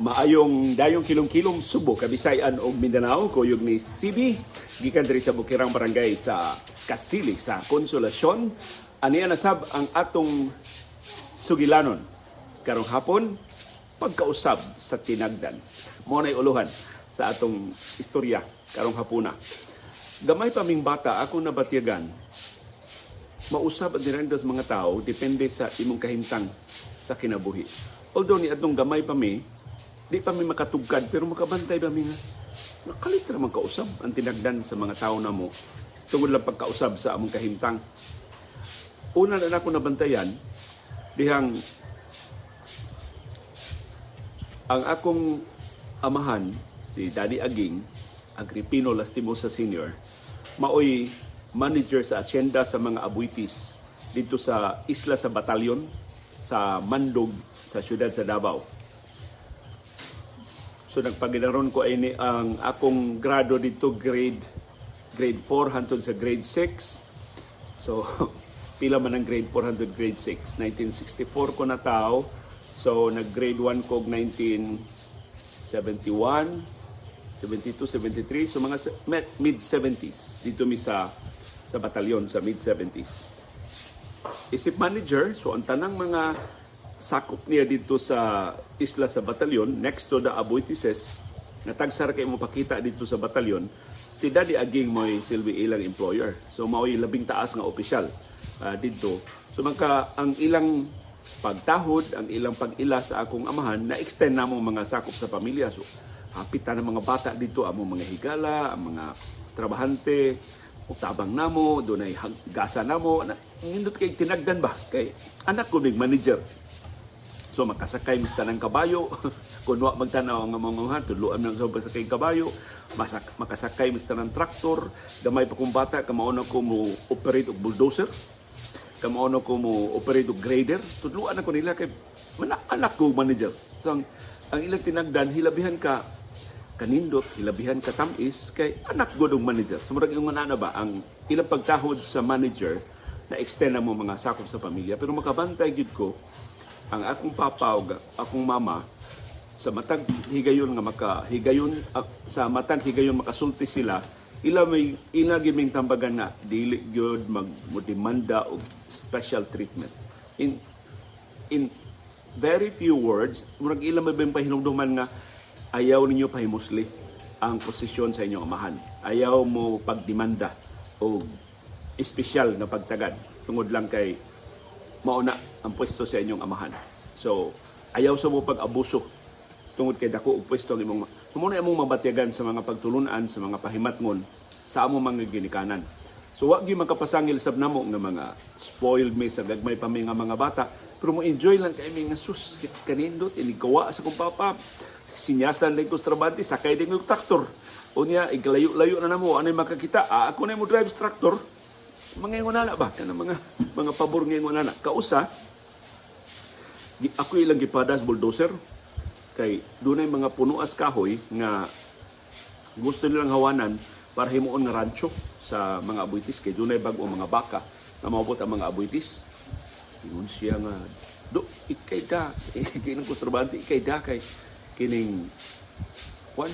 Maayong dayong kilong-kilong Subo, Kabisayan o Mindanao, kuyog ni CB, gikan diri sa Bukirang Barangay sa Kasili, sa Konsolasyon. Aniya nasab ang atong sugilanon. Karong hapon, pagkausab sa tinagdan. Mo na'y uluhan sa atong istorya karong hapuna. Gamay pa ming bata, ako nabatyagan, mausab ang direnda sa mga tao, depende sa imong kahimtang sa kinabuhi. Although ni atong gamay pa mi, di pa mi makatugkad, pero makabantay ba mi nga, nakalit naman kausab ang tinagdan sa mga tao na mo, tungod lang pagkausab sa among kahimtang. Una na ako nabantayan, dihang ang akong amahan, si Daddy Aging, Agripino Lastimosa Sr., maoy manager sa asyenda sa mga abuitis dito sa isla sa batalyon sa Mandog sa siyudad sa Davao. So nagpaginaron ko ay ni ang akong grado dito grade grade 4 hantod sa grade 6. So pila man ang grade 4 hantod grade 6. 1964 ko na tao. So nag grade 1 ko 1971, 72, 73. So mga mid 70s dito mi sa sa batalyon sa mid 70s. Isip manager, so ang tanang mga sakop niya dito sa isla sa batalyon, next to the Aboitises, na tagsar kay mo pakita dito sa batalyon, si Daddy Aging mo'y silbi ilang employer. So mao'y labing taas nga opisyal ah, dito. So magka ang ilang pagtahod, ang ilang pag-ila sa akong amahan, na-extend na mong mga sakop sa pamilya. So hapitan ng mga bata dito, among mga higala, ang mga trabahante, utabang namo, doon ay gasa namo. Na, nindot kay tinagdan ba? Kay anak ko ning manager. So makasakay mista ng kabayo. Kung wa magtanaw ang mga mga tuluan ng sa sakay kabayo. Masak, makasakay mista ng traktor. Gamay pa kong bata, kamauna ko mo operate og bulldozer. Kamauna ko mo operate og grader. Tudluan ako nila kay mana, anak ko manager. So ang, ang ilang tinagdan, hilabihan ka kanindot, hilabihan ka tamis kay anak god og manager. Sumurag yung ana ba ang ilang pagtahod sa manager na extend na mo mga sakop sa pamilya pero makabantay gid ko ang akong papa ug akong mama sa matag higayon nga maka higayon sa matag higayon makasulti sila ila may ila gid ming tambagan na dili gyud mag demanda og special treatment. In in very few words murag ila may bang pahinumduman nga ayaw ninyo pahimusli ang posisyon sa inyong amahan. Ayaw mo pagdemanda og espesyal na pagtagad tungod lang kay mauna ang pwesto sa inyong amahan. So, ayaw sa mo pag-abuso tungod kay dako og pwesto ang imong so mo imong mabatyagan sa mga pagtulunan sa mga pahimatngon sa among mga ginikanan. So wa gyud makapasangil sab namo nga mga spoiled me sa gagmay pa mi nga mga bata pero mo enjoy lang kay mi nga sus kanindot ini gawa sa kong papa sinyasan lang ko trabante sakay din og traktor unya iglayo-layo na namo ano makakita ah, ako na mo drive traktor mga ingon na ba kana mga mga pabor nga ingon na kausa ako ilang gipadas bulldozer. Kay dunay mga punuas kahoy nga gusto nilang hawanan para himuon nga rancho sa mga abuitis. Kay dunay bag-o mga baka na maabot ang mga abuitis. Ingon siya nga do ikay da. Kinang kustrabante ikay da kay kining kwan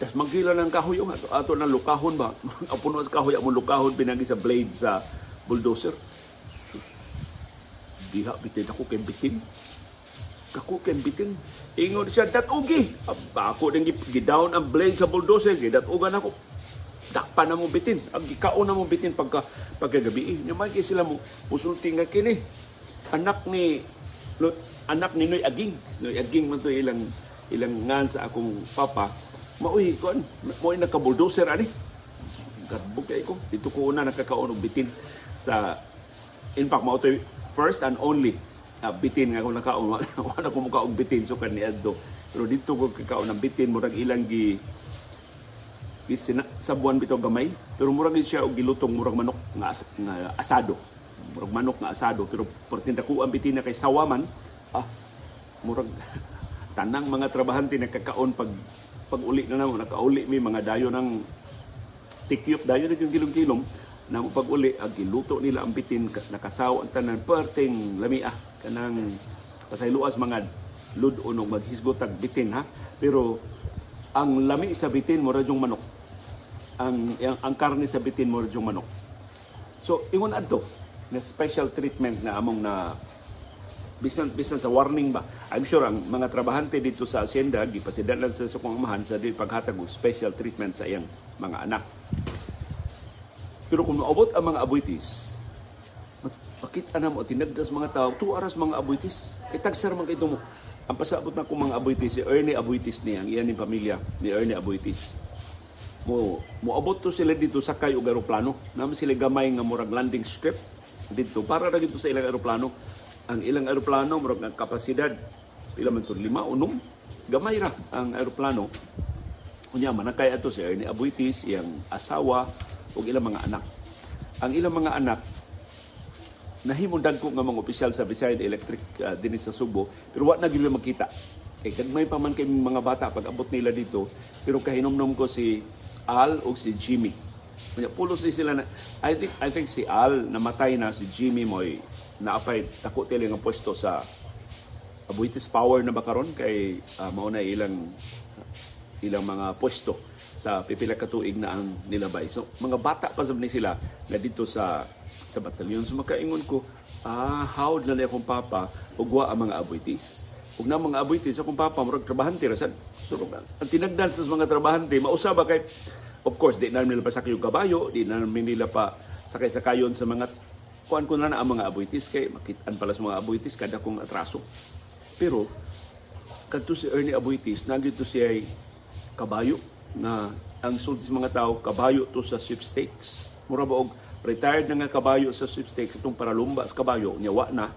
tas magila ng kahoy. Yung ato na lukahon ba? Ang puno sa kahoy among lukahon pinagi sa blade sa bulldozer. Diha bitin ako kay bitin. Ako kay bitin. Ingon siya datugi. Ako din gidown ang blade sa bulldozer gidatugan ako. Dakpan na mo bitin. Ang gikaon na mo bitin pagka pagkagabi. Nya may sila mo usulti nga kini. Anak ni anak ni Noy Aging. Noy Aging man to ilang ilang ngan sa akong papa maoy kon. Maoy naka bulldozer ani. Garbog kay ko. Dito ko una nakakaon og bitin sa in fact mao first and only ah, bitin nga ako nakaon. Wala ko muka og bitin so kan ni Addo pero dito ko kakaon ng bitin murag ilang gi Isina, sa buwan bitaw gamay. Pero murag siya og gilutong murag manok nga, as, nga asado. Murag manok nga asado. Pero pertinda ko ang bitin na kay sawaman ah murag tanang mga trabahante nagkakaon pag pag uli na namo nakauli mi mga dayo ng tikyop dayo na yung kilom-kilom na mo pag uli ang giluto nila ang bitin ka- nakasaw ang tanan perting lamia kanang pasayloas mga ludon og maghisgot tag bitin ha. Pero ang lami sa bitin mo radyong manok. Ang, ang ang karne sa bitin mo radyong manok. So ingon adto na special treatment na among na bisan bisan sa warning ba? I'm sure ang mga trabahante dito sa asyenda gipasidalan sa sukong amahan sa dili paghatag og special treatment sa iyang mga anak. Pero kung maabot ang mga abuitis makita na mo tinagdas mga tao two aras mga abuitis. Itagsar man kay mo. Ang pasabot na kong mga abuitis si Ernie Abuitis ni ang iyan ni pamilya ni Ernie Abuitis. Mo moabot to sila dito sakay og eroplano naman sila gamay nga murag landing strip dito. Para ra dito sa ilang eroplano ang ilang eroplano murag ang kapasidad. Pila man lima unom gamay ra ang eroplano unya manakay ato si Ernie Abuitis iyang asawa ug ilang mga anak. Ang ilang mga anak nahimong dagko nga mga opisyal sa Visayan Electric uh, dinhi sa Subo pero wa na gyud makita. Kay kagmay pa man kay mga bata pag abot nila dito pero kahinomnom ko si Al ug si Jimmy Kanya pulos ni sila na I think I think si Al namatay na si Jimmy moy naapay tako tili nga pwesto sa Abuitis Power na bakaron kay uh, mao na ilang ilang mga pwesto sa pipila ka tuig na ang nilabay. So mga bata pa sab ni sila na dito sa sa batalyon. So makaingon ko, ah, how na na akong papa ugwa ang mga abuitis. Ug na mga abuitis akong papa murag trabahante ra sad. So ang tinagdan sa mga trabahante mausaba kay of course di na nila pa sakay yung kabayo, di na nila pa sakay sakayon sa mga kuan ko na na ang mga abuitis kay makitaan pala sa mga abuitis kada kong atraso. Pero kadto si Ernie Abuitis, nagito siya ay kabayo na ang sulti sa mga tao kabayo to sa sweepstakes. Mura ba og retired na nga kabayo sa sweepstakes itong paralumba sa kabayo niya wa na.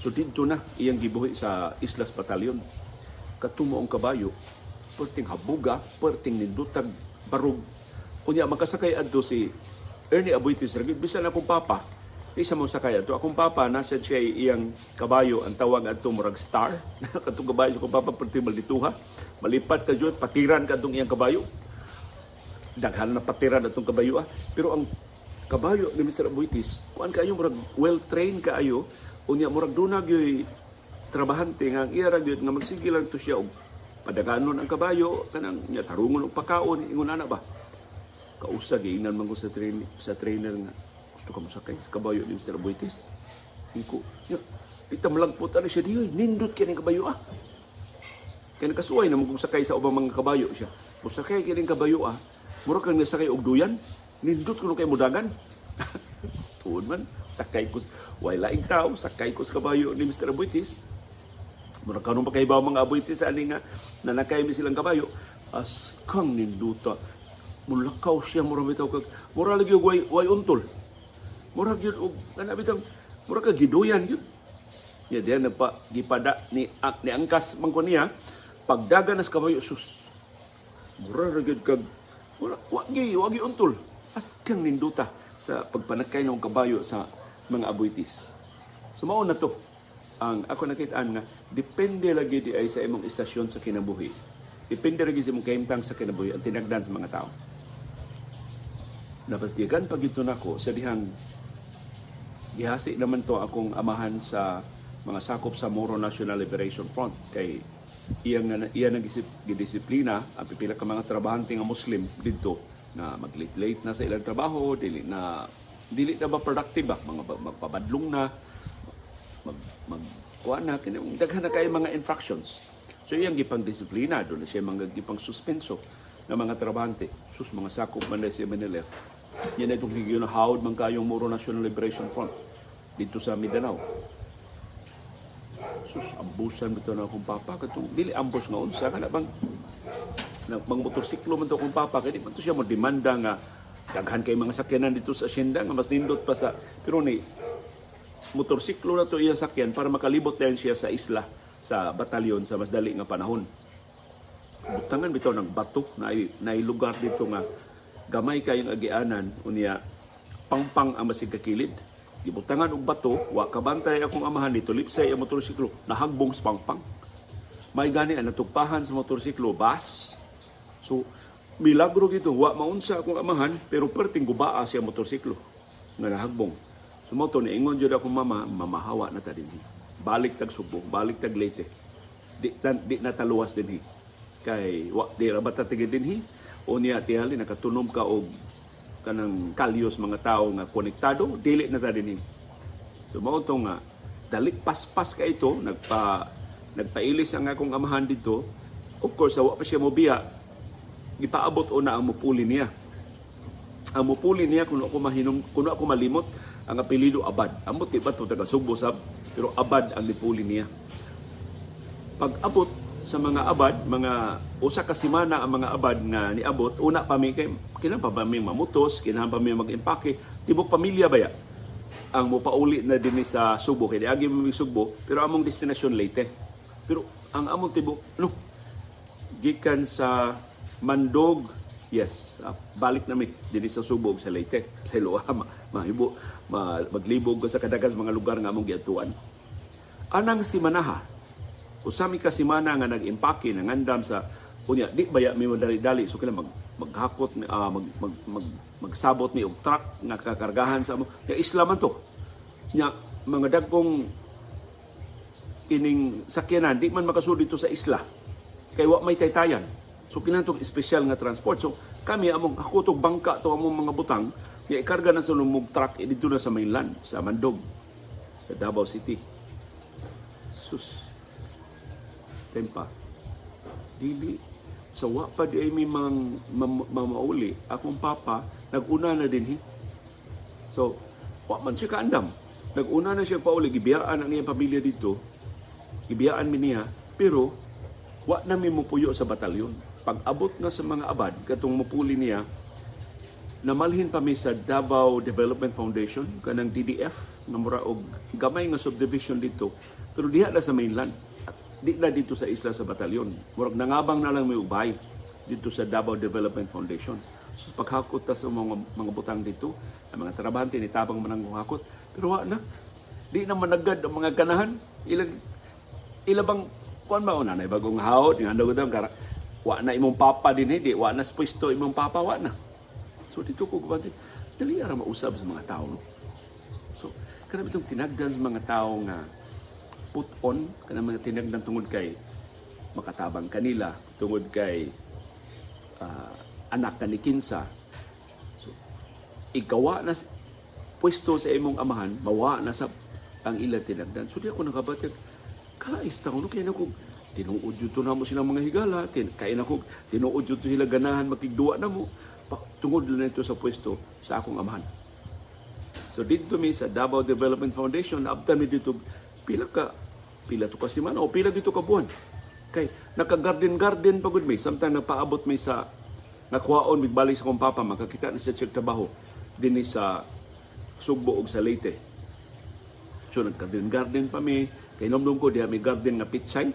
So dito na iyang gibuhi sa Islas Batalyon. Katumo ang kabayo, perting habuga, perting nindutag barug. Unya makasakay adto si Ernie Abuitis bisan akong papa. Isa mo sakay ato akong papa nasa siya iyang kabayo ang tawag adto murag star. Katong kabayo sa akong papa perti malituha malipat ka jud patiran ka atong iyang kabayo. Daghan na patiran atong kabayo ah. pero ang kabayo ni Mr. Abuitis kuan kayo murag well trained kaayo. Unya murag dunag yoy trabahante nga ang iya ra gyud nga magsige lang to siya og padaganon ang kabayo. Kanang nya tarungon og pakaon. Ingon ana ba kausag giingnan man ko sa trainer sa trainer nga gusto ka masakay sa kabayo ni Mr. Abuitis Ingko, ya, ita malagpot ano siya diyoy, nindot kini kabayo ah. Kaya nakasuway na kung sakay sa ubang mga kabayo siya. Kung sakay kini kabayo ah, mura kang nasakay og duyan, nindot ko kay mudagan. Tuod man, sakay ko, way laing tao, sakay ko sa kabayo ni Mr. Abuitis. Mura kanong pagkahibaw mga abuitis ani nga nanakay mi silang kabayo, as kang ninduta. Mulakaw siya mura bitaw kag mura lagi og way, way untol. Mura gyud og kana bitaw mura ka giduyan yun. Ya dia nagpa gipada ni ak ni angkas man ko niya pagdaga nas kabayo sus. Mura ra gyud kag mura wagi wagi untol. As kang ninduta sa pagpanakay ng kabayo sa mga abuitis. So mao na to ang ako nakitaan nga depende lagi di ay sa imong istasyon sa kinabuhi. Depende lagi sa imong kahimtang sa kinabuhi ang tinagdan sa mga tao. Napatigan pag ito nako sa dihang gihasi naman to akong amahan sa mga sakop sa Moro National Liberation Front. Kay iyang iya nang gidisiplina ang pipila ka mga trabahante nga Muslim didto na mag-late-late na sa ilang trabaho dili na dili na ba productive ba? Mga magpabadlong na mag mag na. Kini daghan na kay mga infractions. So iyang gipang disiplina do na siya mga gipang suspenso ng mga trabahante. Sus mga sakop man na siya Manilef yan itong hawd man kayong Moro National Liberation Front dito sa Mindanao. Sus, ambusan bito na akong papa. Katong, dili ambos nga unsa. Kana bang, na, bang motorsiklo man to akong papa. Kaya di man to siya mo demanda nga daghan kay mga sakyanan dito sa asyenda nga mas nindot pa sa pero ni motorsiklo na to iya sakyan para makalibot din siya sa isla sa batalyon sa mas dali nga panahon. Butangan bitaw ng bato na na lugar dito nga gamay kayong agianan unya pangpang ang masig kakilid. Gibutangan og bato wa kabantay akong amahan dito? Lipsay ang motorsiklo. Nahagbong sa pangpang. May gani ang natugpahan sa motorsiklo bus so milagro gito wa maunsa akong amahan pero perting gubaa siya motorsiklo. Nga nahagbong. So mo to niingon jud akong mama mamahawa na ta dinhi. Balik tag subong balik tag leyte. Di, na, di nataluwas din hi. Kay wa di ra bata tigid din hi. O niya tiyali nakatunom ka og kanang kalyos mga tao nga konektado, dili na ta din hi. So mao to nga dali paspas ka ito nagpa nagpailis ang akong amahan dito. Of course, wa pa siya mobiya. Gipaabot una ang mupuli niya. Ang mupuli niya kuno ako mahinom, kuno ako malimot ang apelyido Abad. Amot di ba to taga Sugbo sab, pero Abad ang nipuli niya. Pag abot sa mga abad, mga usa ka semana ang mga abad nga niabot, una pa mi kay kinahanglan pa ba mi mamutos, kinahanglan pa mi mag-impake, tibok pamilya ba ya? ang mopauli na din sa Subo. Kay agi mo Subo pero among destination Leyte. Pero ang among tibok no. Gikan sa Mandog yes. Ah, balik na mi dinhi sa Subo sa Leyte. Sa Iloa ma, mahibo ma, maglibog sa kadagas mga lugar nga among giatuan. Anang si Manaha usami ka semana nga nag-impake nang andam sa unya di baya mi dali-dali so kila mag maghakot ah, mag, mag, mag, magsabot mi og truck nga kakargahan sa mo. Ya isla man to. Nya mga dagkong kining sakyanan di man makasud dito sa isla. Kay wa may taytayan. So kinahanglan tong special nga transport. So kami among ako tog bangka to among mga butang nga ikarga na sa lumog truck eh, dito na sa mainland sa Mandog sa Davao City. Sus. Tempa. Dili sa wa pa di ay may mang mam- mamauli. Akong papa naguna na din hi so wa man siya kaandam. Naguna na siya pauli. Gibiyaan ang iyang pamilya dito. Gibiyaan mi niya. Pero wa na mi mupuyo sa batalyon. Pag abot na sa mga abad katong mupuli niya namalhin pa mi sa Davao Development Foundation kanang DDF nga mura og gamay nga subdivision dito. Pero diha na sa mainland di na dito sa isla sa batalyon. Murag nangabang na lang may ubay dito sa Davao Development Foundation. So paghakot ta sa mga mga butang dito, ang mga trabahante ni tabang man ang hakot. Pero wa na. Di na managad ang mga ganahan. Ilang ilabang kuan ba una na bagong haot nga andog daw kara wa na imong papa din hindi wa na pwesto imong papa wa na. So dito ko gubante dali ara mausab sa mga tao no. So kada bitong tinagdan sa mga tao nga put on kana mga tinagdan tungod kay makatabang kanila tungod kay uh, anak ka ni kinsa. So igawa na pwesto sa imong amahan mawa na sa ang ila tinagdan. So di ako nakabatid kalais ta kuno kay nako tinuod jud to namo silang mga higala tin kay nako tinuod jud to sila ganahan makigduwa namo tungod na ito sa pwesto sa akong amahan. So dito mi sa Davao Development Foundation, abtan mi dito pila ka pila to ka semana o pila dito ka buwan. Kay naka-garden-garden pagod may samtang nagpaabot may sa nakuhaon mig balik sa kong papa makakita na siya siya trabaho dinhi sa Sugbo ug sa Leyte. So nagka-garden pa mi kay nomdom ko diha may garden nga pitsay.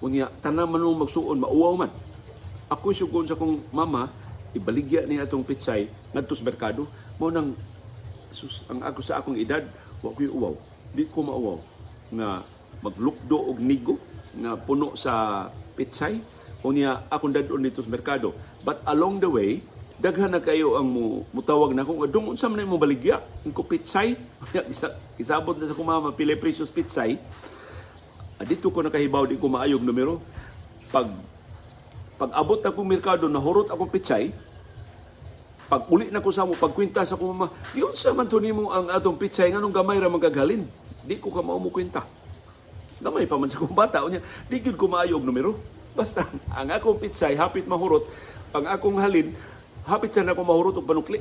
Unya tanan man nung magsuon mauwaw man. Ako sugon sa kong mama ibaligya ni atong pitsay ngadto sa merkado mo nang sus, ang ako sa akong edad wa ko uwaw di ko mauwaw nga maglukdo og nigo nga puno sa pitsay unya akong dadon dito sa merkado. But along the way daghan na kayo ang mo mutawag na kung adung unsa man mo baligya ang ko pitsay isa isabot na sa kumama pila precious pitsay. Adito ko nakahibaw di ko maayog numero. Pag pag abot akong merkado nahurot akong pitsay pag uli na ko sa mo pagkwenta sa kumama yun sa man to nimo ang atong pitsay nganong gamay ra magagalin di ko ka mao mo kwenta Gamay pa man sa kong bata. Unya, di gyud ko maayo og numero. Basta, ang akong pitsay, hapit mahurot. Ang akong halin, hapit sa na ako mahurot og panukli.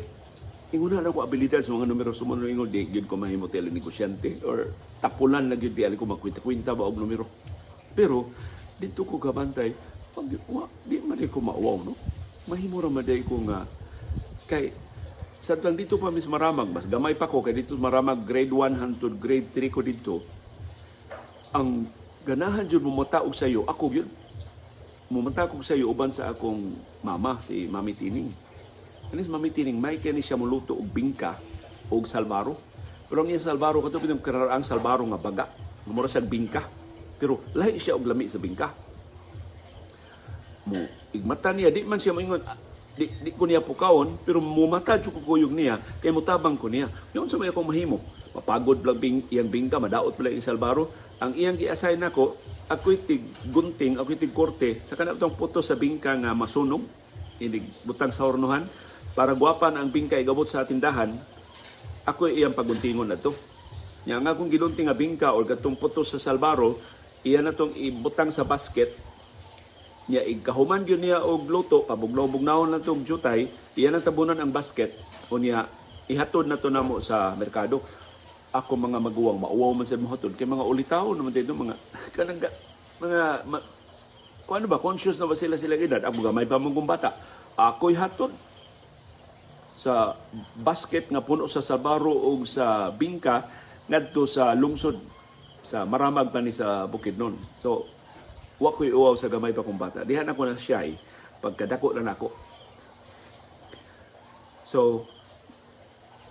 Inguna na ko abilidad sa mga numero sumunod ingon di gyud ko mahimo tele negosyante or tapulan na gyud di ko magkwenta-kwenta ba og numero. Pero dito ko kabantay, pag wa, di man ko mauwaw no. Mahimo ra maday ko nga kay sa dito pa mis maramag mas gamay pa ko kay dito maramag grade 1 hangtod grade 3 ko dito ang ganahan jud mo mataog sa iyo ako gyud. Mumanta ko sa iyo uban sa akong mama si Mami Tining. Kanis Mami Tining may kani siya muluto og bingka og salbaro. Pero ang salbaro kato pinong kararaang salbaro nga baga. Mura sa bingka. Pero lahi siya og lami sa bingka. Mo igmata niya di man siya moingon di, di ko niya pukawon pero mumata jud ko kuyog niya kay mutabang ko niya. Yun sa may akong mahimo mapagod lang bing, iyang bingka madaot pala yung salbaro ang iyang gi-assign nako ako'y tig gunting, ako'y tig korte sa kanatong puto sa bingka nga masunog inig butang sa hornohan para guwapan ang bingka igabot sa tindahan ako iyang paguntingon na to. Nya nga kung gilunting nga bingka or gatong puto sa salbaro, iya na tong ibutang sa basket. Niya igkahuman gyud niya og luto pabugnaw-bugnawon na tong jutay iya na tabunan ang basket. O niya ihatod na to namo sa merkado ako mga maguwang mauwaw man sa mga hatod kay mga ulitaw naman dito mga kanang ga- mga ma, ano ba conscious na ba sila sila edad ako gamay pa mong bata ako'y hatod sa basket nga puno sa sabaro o sa bingka ngadto sa lungsod sa maramag pa ni sa Bukidnon. So, wa ko'y uwaw sa gamay pa kong bata. Dihan ako na siya eh, pagkadako na nako. So,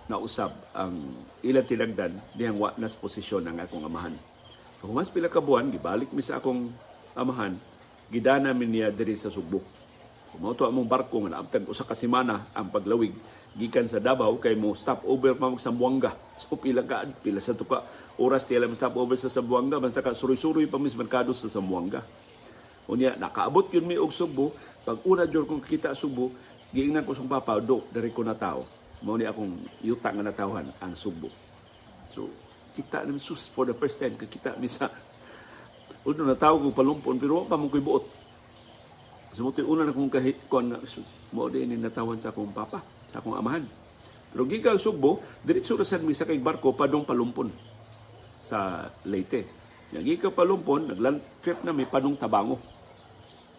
nausab ang ilang tinagdan dihang wa nas posisyon ang akong amahan. Kung pila ka buwan, gibalik mi sa akong amahan, gidana mi niya diri sa Subo. Kumoto among barko nga naabtag usa ka semana ang paglawig gikan sa Davao kay mo stop over pa mag Sambuanga. So pila ka pila sa tuka oras tila mo stop over sa Sambuanga basta ka suroy-suroy pa mis merkado sa Sambuanga. Unya nakaabot yun mi og Subo, pag una jud kong kita Subo, giingnan ko sung papa do dari ko na tao. Mao ni akong yuta nga natawhan ang Subo. So kita namin sus for the first time kita mi sa Uno na tawag ko palumpon pero pa mo ko'y buot. Sumuti una na kong kahit kon na sus, mo din ni natawan sa akong papa, sa akong amahan. Pero gikan Sugbo, diretso ra sad mi kay barko padong palumpon sa Leyte. Yang gikan palumpon, nagland trip na mi padong Tabango.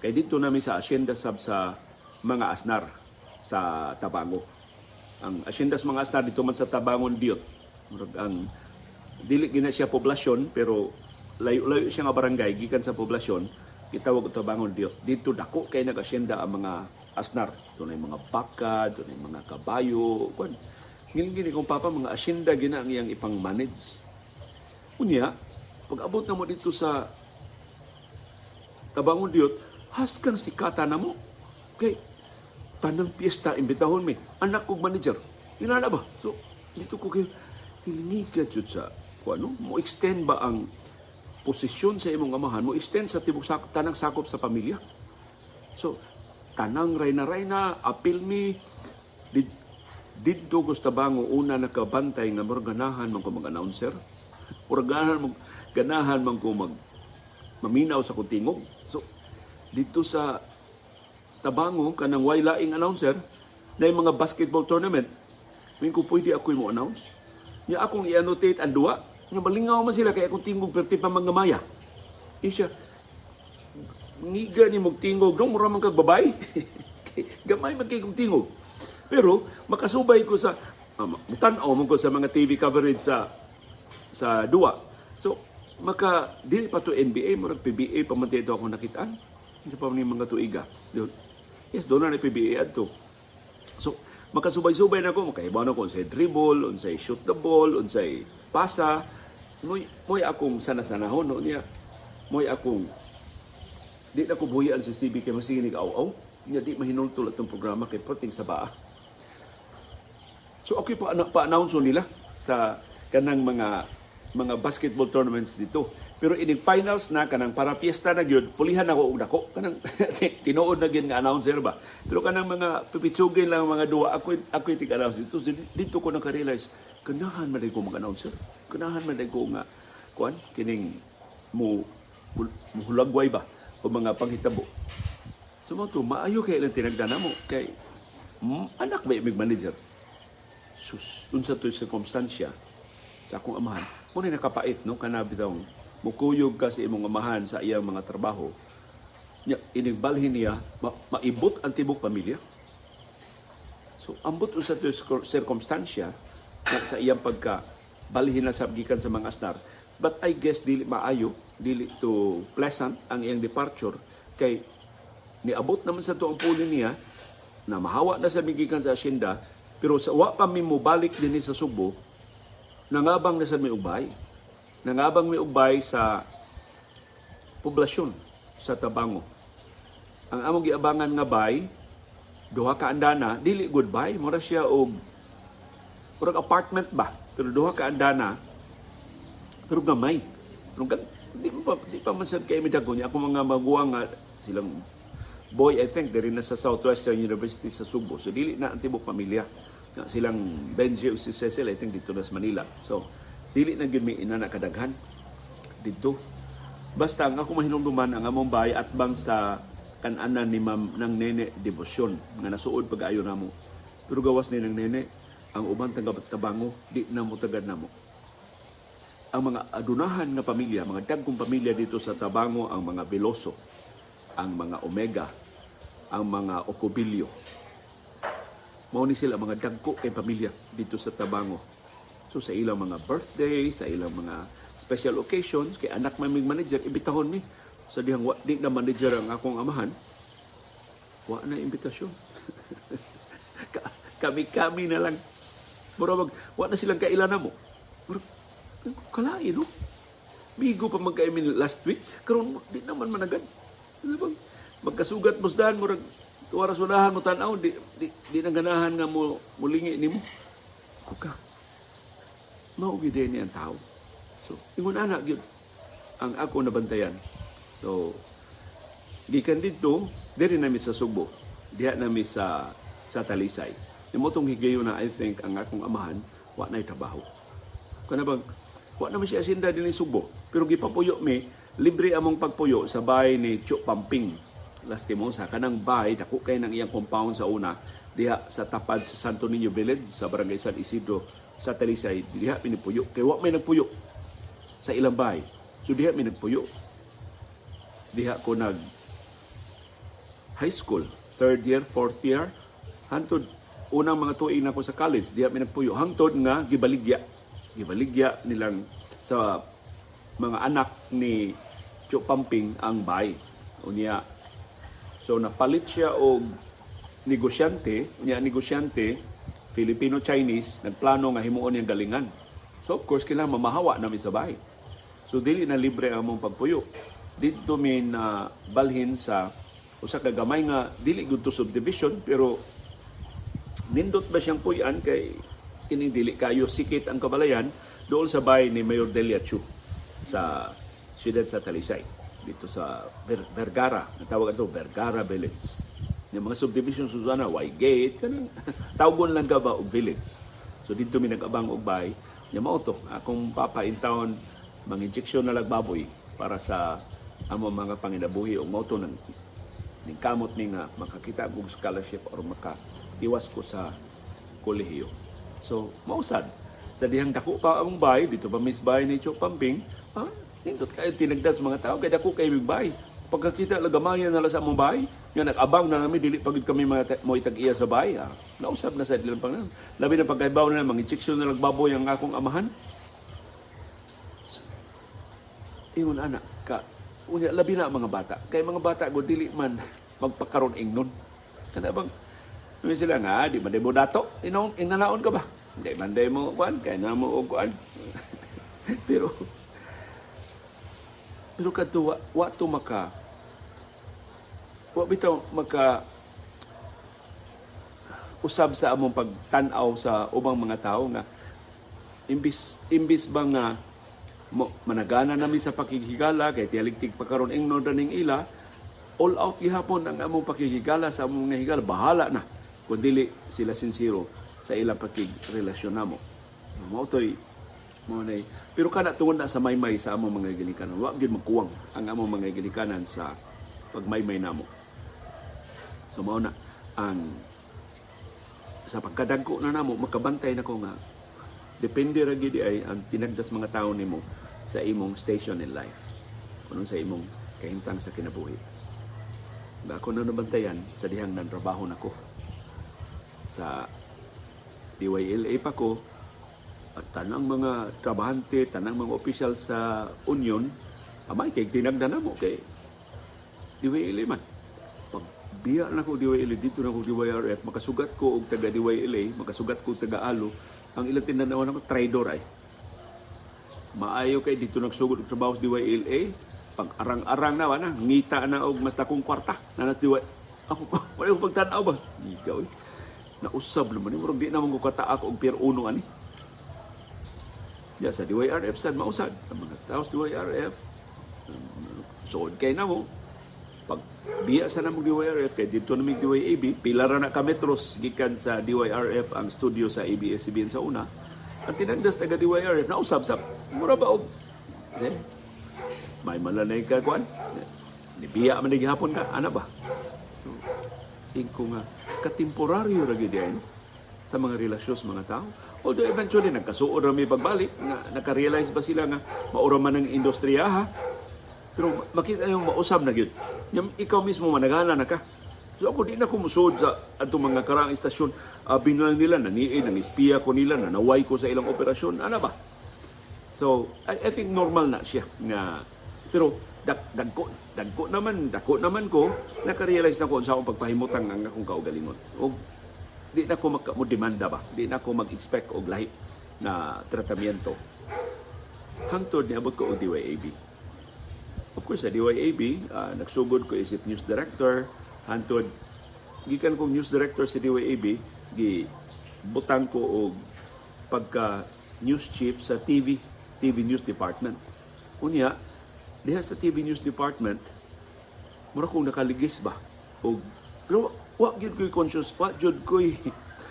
Kay dito na mi sa asyenda sab sa mga asnar sa Tabango. Ang asyenda sa mga asnar dito man sa Tabangon Diot. Murag ang dili gina siya poblasyon pero layo-layo siya nga barangay gikan sa poblasyon gitawag ito bangon Dios dito dako kay nagasyenda ang mga asnar. Dunay mga baka dunay mga kabayo kun ngini gini kung papa mga asyenda gina ang iyang ipang manage. Unya pag abot na mo dito sa Tabangon Diot haskan sikata na mo kay tanang piyesta imbitahon mi. Anak kog manager. Inana ba? So dito ko kay hiliniga jud sa kung ano mo extend ba ang posisyon sa imong amahan? Mo extend sa tibok sak tanang sakop sa pamilya? So tanang rayna-rayna apil mi. Did didto gusto bango una nakabantay nga morganahan man ko mag announcer morganahan mag ganahan man ko mag maminaw sa kutingog so dito sa Tabango kanang way laing announcer na mga basketball tournament. Min ko pwede ako mo announce niya akong i-annotate ang duwa. Nga malingaw man sila kay akong tingog perti pa mga maya. Isya ngiga ni mog tingog dong mura man kag babay. Gamay man kay kong pero makasubay ko sa um, tan-aw man ko sa mga TV coverage sa sa duwa. So maka dili pa to NBA murag PBA pa man dito ako nakitaan. Hindi pa ni mga tuiga yes doon na PBA adto So, makasubay-subay na ko, makahibaw na ko unsay dribble, unsay shoot the ball, unsay pasa. Moy moy akong sana-sanahon no niya. Moy akong di na ko buhian sa CB kay masiginig aw-aw. Niya di mahinultol atong programa kay proting sa baa. So okay pa pa-announce nila sa kanang mga mga basketball tournaments dito. Pero ining finals na kanang para piyesta na gyud, pulihan ako og dako kanang tinuod na gyud nga announcer ba. Pero kanang mga pipitsugin lang mga duwa ako ako tig announce dito dito ko naka-realize ganahan man ko mag announcer. Ganahan man ko nga kuan kining mo muhulagway ba o mga panghitabo. So mo to maayo kay lang tinagdana mo kay mm, anak ba imig manager. Sus, unsa to circumstansya sa akong amahan. Muna nakapait no kana bitong mukuyog ka sa imong amahan sa iyang mga trabaho. Inigbalhin niya ma- maibot ang tibok pamilya. So ambot usa to cir- circumstansya na sa iyang pagka balhin na sabgikan sa mga asnar. But I guess dili maayo, dili to pleasant ang iyang departure kay niabot naman sa tuong puli niya na mahawa na sa bigikan sa asyenda pero sa wa pa mi mo balik din sa Subo nangabang na sa may ubay nangabang may ubay sa poblasyon sa Tabango ang among giabangan nga bay duha ka andana dili goodbye mura siya og murag apartment ba pero duha ka andana pero gamay pero di pa di pa man sad kay midago niya ako mga maguwang nga silang boy I think diri na sa Southwestern University sa Subo. So dili na ang tibok pamilya. Silang Benji o si Cecil I think dito na sa Manila. So dili na gyud mi ina na kadaghan dito. Basta ang ako mahinumduman ang among bahay at bang sa kananan ni Ma'am ng Nene Debosyon nga nasuod pag-ayo namo. Pero gawas ni ng Nene ang uban tagabat tabango di na mo tagad namo ang mga adunahan nga pamilya, mga dagkong pamilya dito sa Tabango, ang mga Veloso, ang mga Omega, ang mga Ocobilio. Mao ni sila mga dagko kay pamilya dito sa Tabango. So sa ilang mga birthday, sa ilang mga special occasions, kay anak maming manager, ibitahon ni. Sa dihang wa, di na manager ang akong amahan, wa na imbitasyon. Kami-kami na lang. Mura wa na silang kailan mo. Mura, kalain, no? Bigo pa magkaimin last week. Karon di naman managad. Ano bang? Magkasugat mo sa mo tuwara sunahan mo tanaw di di, di nang ganahan nga mo mulingi nimo. Kuka. Mao gid ni ang tao. So, ingon ana gyud ang ako nabantayan. So, gikan dito, diri nami sa Subo. Diha nami sa sa Talisay. Nimo tong higayon na I think ang akong amahan wa nay trabaho. Kana bang wa naman siya asinda din Subo. Pero gipapuyo mi, libre among pagpuyo sa bahay ni Chu Pamping. Lastimosa, kanang bahay, dako kay ng iyang compound sa una, diha sa tapad sa Santo Niño Village, sa Barangay San Isidro, sa Talisay, diha pinipuyo. Kay wa may nagpuyo sa ilang bahay. So diha may nagpuyo. Diha ko nag high school, third year, fourth year, hantod unang mga tuig na ko sa college, diha may nagpuyo. Hangtod nga, gibaligya. Gibaligya nilang sa mga anak ni Chu Pamping ang bay. Unya, so napalit siya og negosyante, unya negosyante, Filipino-Chinese, nagplano nga himuon niyang galingan. So of course, kailangan mamahawa namin sa bahay. So dili na libre ang among pagpuyo. Dito mi na balhin sa usa ka gamay nga dili gud to subdivision pero nindot ba siyang puyan kay kining dili kayo sikit ang kabalayan doon sa bahay ni Mayor Delia Chu sa siyudad sa Talisay dito sa Ver- Vergara ang tawag ito Vergara Village yung mga subdivision Susana Gate kanang tawgon lang ka ba og village? So dito mi nag-abang og bahay nya mao to akong papa in town mga injection na lagbaboy para sa amo mga panginabuhi og mao to nang ning kamot ni nga makakita og scholarship or makatiwas ko sa kolehiyo. So mausad. Sa dihang dako pa among bahay dito pa mis bahay ni Chok Pamping ah, nindot kayo tinagdas mga tao kay dako kay mig bahay pagkakita lagamayan na lang sa among bahay nga nag-abang na namin dili pagid kami mga mo itag-iya sa bahay ah. nausab na sa dilang pang labi na pagkaibaw na mga injection na lagbaboy ang akong amahan ingon anak ka unya labi na mga bata kay mga bata go dili man magpakaron ingnon kana bang Sabi sila nga, di man mo dato, inong inanaon ka ba? Hindi man mo kuan, kaya na mo kuan. pero pero kadto wa, wa to maka wa bitaw maka usab sa among pagtan-aw sa ubang mga tao nga imbis imbis ba nga mo, managana nami sa pakikigala kay tialigtig pa karon ingnon ra ning ila all out gihapon ang among pakikigala sa among mga higala. Bahala na kung dili sila sincero sa ilang pakigrelasyon namo. Mao mao nay pero kana tungod na sa maymay sa among mga ginikanan wa gyud magkuwang ang among mga ginikanan sa pagmaymay namo so mao na. Ang sa pagkadagko na namo makabantay na ko nga depende ra gyud ay ang tinagdas mga tawo nimo sa imong station in life. Kuno sa imong kahimtang sa kinabuhi. Ba ako na nabantayan sa dihang nanrabaho nako. Sa DYLA pa ko at tanang mga trabahante, tanang mga opisyal sa union, amay kay tinagda na mo kay DYLA man. Biya na ko DYLA, dito na ko DYRF, makasugat ko og taga DYLA, makasugat ko taga ALO, ang ilang tinanawan ako, traidor ay. Maayo kay dito nagsugod og trabaho sa DYLA, pag arang-arang na na, ngita na og mas takong kwarta na natiwa. Ako, wala ko pagtanaw ba? Ikaw eh nausab naman murag di naman ko kataak og pier uno ani. Ya sa DYRF sad mausad? Ang mga tao sa DYRF Suod kay na mo, pag biya sa namog DYRF kay dito na mig DYAB pila ra na ka metros gikan sa DYRF ang studio sa ABS-CBN sa una. Ang tinagdas taga DYRF na usab-sab mura ba og eh, may malanay ka kwan ni biya man gihapon ka ana ba? Ingko nga katemporaryo ra gyud sa mga relasyon sa mga tao. Although eventually nagkasuod ra may pagbalik nga naka-realize ba sila nga maura man ang industriya ha pero makita niyo mausab na gyud. Ikaw mismo managana na ka. So ako di na kumusod sa atong mga karang istasyon. Uh, binulang nila, nangiin, nangispiya ko nila, nanaway ko sa ilang operasyon. Ano ba? So, I, I think normal na siya. Na, pero dak, dagko, dagko naman, dako naman ko, nakarealize na ko sa akong pagpahimutang ang akong kaugalingon. O di na ko mag mo demanda ba? Di na ko mag-expect og lahi na tratamiento. Hangtod ni abot ko og DYAB. Course, sa DYAB, uh, nagsugod ko isip news director, hantod, gikan kong news director sa DYAB, gi butang ko og pagka news chief sa TV, TV News Department. Unya, diha sa TV News Department, mura kong nakaligis ba? Og, pero wa gyud ko'y conscious, wa gyud ko'y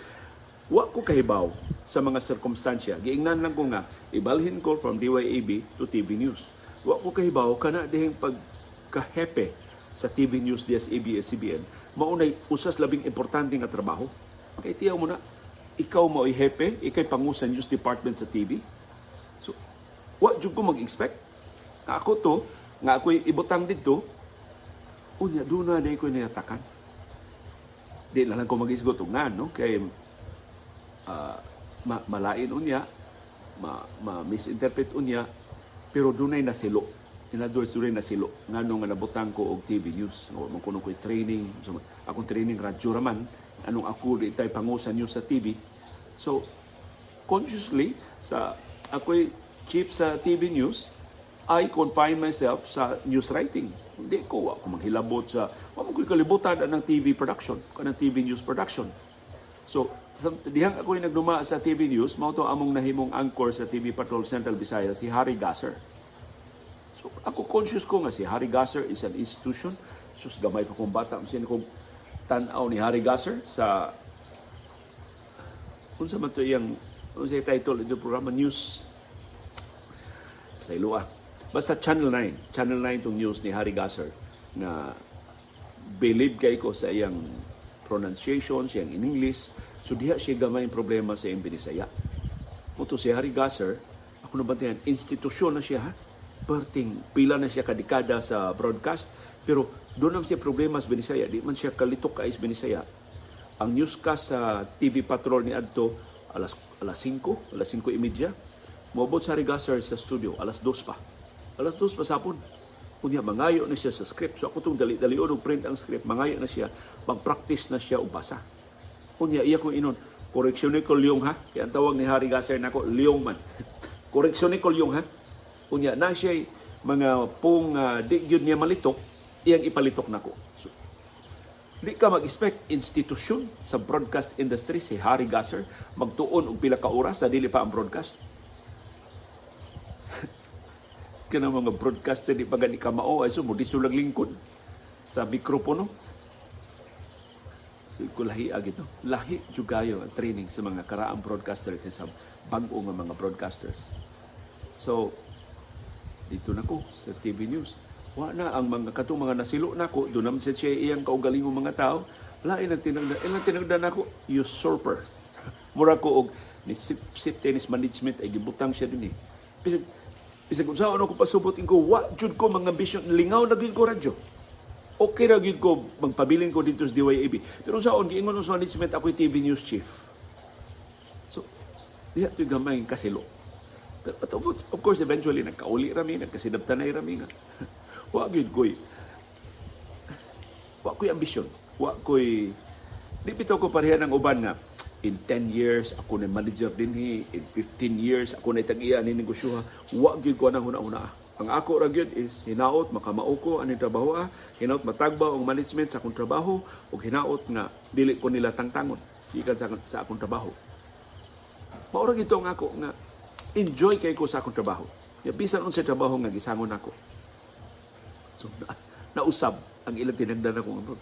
wa ko kahibaw sa mga sirkumstansya. Giingnan lang ko nga, ibalhin ko from DYAB to TV News wa ko kahibaw kana dihing pagkahepe sa TV News DS ABS-CBN maunay usas labing importante nga trabaho. Kay tiyaw mo na ikaw mo ay hepe ikay pangusa news department sa TV so wa jud ko mag-expect. Nga ako to nga ako'y ibutang dito unya doon na ko niyatakan di na lang ko mag-isgot nga no? Kay uh, ma malain unya ma, ma misinterpret unya pero dunay nasilo. In other words, dunay nasilo. Nga nung nabutang ko og TV News. Nga man kuno ko'y training. So, akong training radyo raman. Anong ako di tayo pangusa news sa TV. So, consciously, sa ako'y chief sa TV News, I confine myself sa news writing. Hindi ko ako manghilabot sa, wala ko kalibutan ng TV production, kanang TV news production. So, dihang ako yung nagduma sa TV News, mao to among nahimong anchor sa TV Patrol Central Visayas, si Harry Gasser. So, ako conscious ko nga si Harry Gasser is an institution. Sus, gamay pa kong bata. Masin kong tanaw ni Harry Gasser sa kung sa man to iyang kung sa title ito programa news sa ilua basta Channel 9 Channel 9 tong news ni Harry Gasser na believe kay ko sa iyang pronunciation siyang in English So diha siya gamay problema sa iyang binisaya. Muto si Harry Gasser, ako nabantayan, institusyon na siya ha. Perting pila na siya kadikada sa broadcast, pero doon ang siya problema sa Binisaya. Di man siya kalitok ka sa Binisaya. Ang newscast sa TV Patrol ni Adto, alas, alas 5, alas 5 imedya. Mabot sa Harry Gasser sa studio, alas 2 pa. Alas 2 pa sapon. Kunya, mangayo na siya sa script. So ako itong dali-dali o print ang script, mangayo na siya, mag-practice na siya o basa. Unya iya ko inon. Koreksyon ni Kolyong ha. Kaya ang tawag ni Harry Gasser nako Lyong man. Koreksyon ni Kolyong ha. Unya na siya mga pong uh, di gyud niya malitok, iyang ipalitok nako. So, di ka mag-expect institusyon sa broadcast industry si Harry Gasser magtuon og pila ka oras sa dili pa ang broadcast. Kana mga broadcaster di pa gani ka mao ay so mo di sulag lingkod sa mikropono So, ko lahi jugayo ang training sa mga karaang broadcaster sa bag-o nga mga broadcasters. So, dito na ko sa TV News. Wa na ang mga katong mga nasilo nako do naman sa siya iyang kaugalingong mga tao. Lain ang tinagda, ilang tinagda nako usurper. Mura ko og ni sip, sip tennis management ay gibutang siya dinhi. Bisag bisag kung saan ako pasubot ko, wa jud ko mga ambisyon lingaw na gid ko radyo okay ra gyud ko magpabilin ko dito sa DYAB. Pero sa on giingon sa management ako TV news chief. So, diha to gamay kasilo. But of, course, eventually, nagkauli rami, nagkasinabtanay rami nga. Wa gyud ko'y, wa ko'y ambisyon. Wa ko'y, di bitaw ko pareha ng uban nga, in 10 years, ako na manager din hi, in 15 years, ako na tag-iya ni negosyo ha. Wa gyud ko na huna-huna ang ako ra gyud is hinaot makamao ko ani trabaho ah, hinaot matagba og management sa akong trabaho ug hinaot nga dili ko nila tangtangon gikan sa, sa akong trabaho. Mao ra gito ang ako nga enjoy kay ko sa akong trabaho. Ya bisan unsa trabaho nga gisangon nako. So, na, nausab ang ilang tinagdan akong abroad.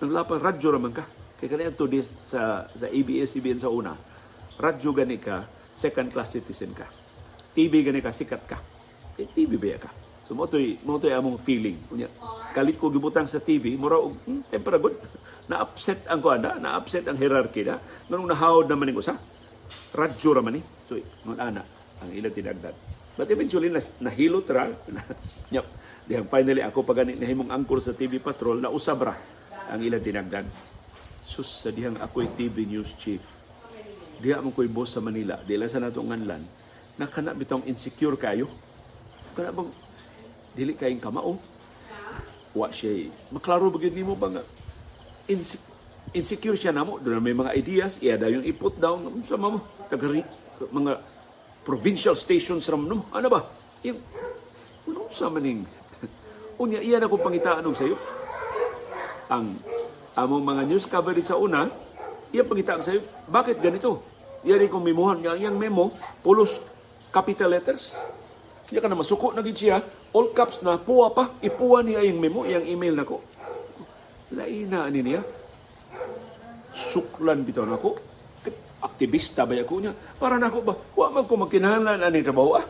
Nang lapang radyo raman ka. Kaya kanina to this sa, sa ABS-CBN sa una, radyo gani ka, second class citizen ka. TV gani ka, sikat ka. Eh, TV ba ka? So, mo to'y, mo to'y among feeling. Unya, kalit ko gibutang sa TV, mura og, hmm, tempera good. Na-upset ang kuanda, na-upset ang hierarchy na. Nganong nahawad naman yung usa. Radyo raman ni. So, nung ana, ang ilang tinagdan. But eventually, nas, nahilot ra. yep. Dihang finally, ako pag nahimong angkor sa TV Patrol, nausab ra ang ilang tinagdan. Sus, sa dihang ako'y TV News Chief. Diha mo ko'y boss sa Manila. Dila sa nato nganlan. Nakana bitong insecure kayo. Kana bang dili kayong kamao. Wa siya. Maklaro bagay mo ba nga inse- insecure siya namo. Doon na may mga ideas. Iya da yung iput down sa. Tagari, mga provincial stations ram no. Ano ba? Yung, ano sa maning? Unya, iyan ako pangitaan og sayo. Ang among mga news coverage sa una, iyan pangitaan sayo. Bakit ganito? Iyan kong memohan nga. Iyang memo, pulos capital letters. Iyan ka na masuko na siya. All caps na, puwa pa. Ipuwa niya yung memo, iyang email na ko. Laina ani niya. Suklan bitaw na ko. Aktivista ba ako niya? Para na ako ba? Wa man ko magkinahanglan ani trabaho ah.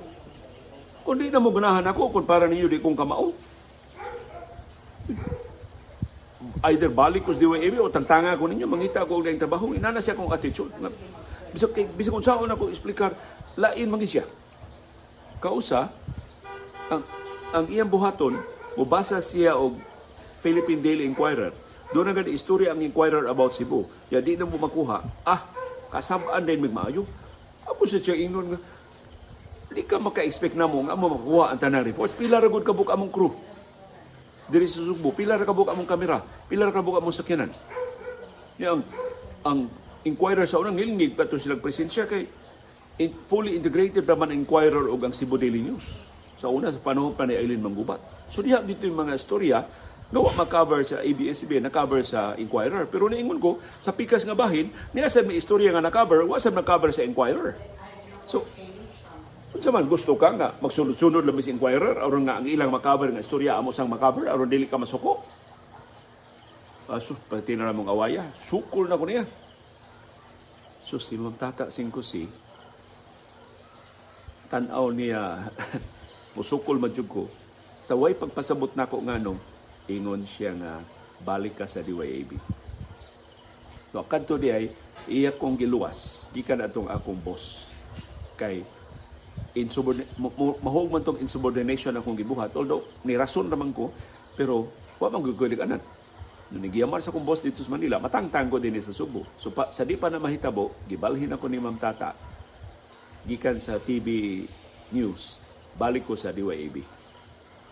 Kung di na mo ganahan ako, kung para ninyo di kong kamao. Either balik ko sa DYAB o tangtanga ko ninyo, mangita ko ng trabaho, inana siya kong attitude. Bisag, bisag kung saan ako explicar, lain mangi siya. Kausa, ang, ang iyang buhaton, mubasa siya og Philippine Daily Inquirer. Doon na gani istorya ang Inquirer about Cebu. Ya di na mo makuha. Ah, kasabaan din mig maayo. Ako sa siya ingon nga, di ka maka-expect na mo nga mo makuha ang tanang reports. Pila ra gud kabuk among crew. Diri sa Subo, pila ra kabuk among kamera, pila ra kabuk among sakyanan. Yang ang Inquirer sa unang ngilingig pa to silang presensya kay in, fully integrated naman Inquirer o ang Cebu Daily News. Sa una, sa panahon pa ni Eileen Manggubat. So diha dito yung mga istorya gawa ma-cover sa ABS-CBN, na-cover sa Inquirer. Pero naingon ko, sa pikas nga bahin, niya sa may istorya nga na-cover, wa sa na-cover sa Inquirer. So, kung man gusto ka nga, magsunod-sunod lang sa Inquirer, aron nga ang ilang ma-cover nga istorya, amo sang ma-cover, aron dili ka masuko. Aso, pati na namang awaya, sukol na ko niya. So, si Ma'am Tata Singkosi, tanaw niya, musukol man ko, sa way pagpasabot nako ngano, ingon siya nga balik ka sa DYAB. No, kadto di ay iya kong giluwas, gikan atong akong boss. Kay insubordin mahog man tong insubordination akong gibuhat although ni rason naman ko pero wa man ko anan. Nung nagiyamar sa akong boss dito sa Manila, matangtang ko din sa Subo. So pa, sa di pa na mahitabo, gibalhin ako ni Ma'am Tata gikan sa TV News, balik ko sa DYAB.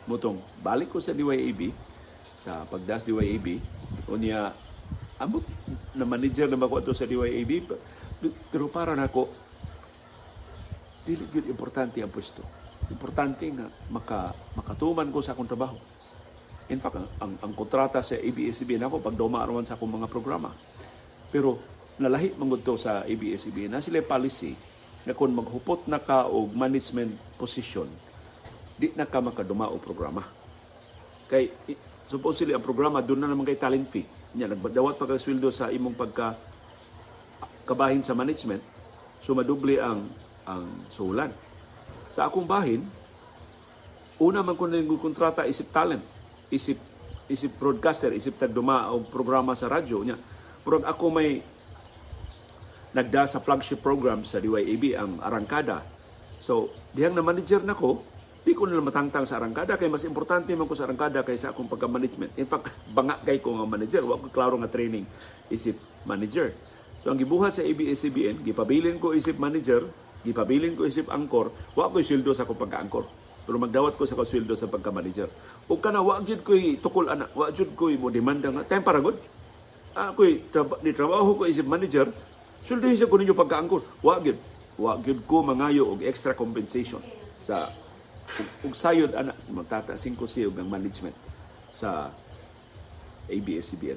Mutong, balik ko sa DYAB, sa pagdas DYAB, unya, ambot na manager naman ko ito sa DYAB, pero para na ako, dili gyud importante ang pwesto. Importante nga maka, makatuman ko sa akong trabaho. In fact, ang, ang, ang kontrata sa ABS-CBN ako pag dumaarawan sa akong mga programa. Pero nalahi mangod to sa ABS-CBN na sila policy na kung maghupot na ka og management position, di na ka makaduma og programa. Kay supposedly ang programa doon na naman kay talent fee. Nya nagdawat pa sweldo sa imong pagka kabahin sa management, so madubli ang ang sulan. Sa akong bahin, una man ko nang kontrata isip talent, isip isip broadcaster, isip tagduma o programa sa radyo nya. Pero ako may nagda sa flagship program sa DYAB ang Arangkada. So, dihang na manager na ko, di ko na matangtang sa Arangkada kay mas importante man ko sa Arangkada kaysa akong pagka-management. In fact, banga kay ko nga manager, wa ko klaro nga training isip manager. So ang gibuhat sa ABS-CBN, gipabilin ko isip manager, gipabilin ko isip angkor, wa ko sildo sa akong pagka-angkor. Pero magdawat ko sa kasweldo sa pagka-manager. O kana wa gyud ko'y tukol ana, wa gyud ko'y mo demanda nga time para good. Ako'y traba, ni trabaho ko isip manager, Suldo siya ko ninyo pagkaangkor. Wa gyud. Wa gyud ko mangayo og extra compensation sa ug, sayod ana sa magtata 5 siyog ng management sa ABS-CBN.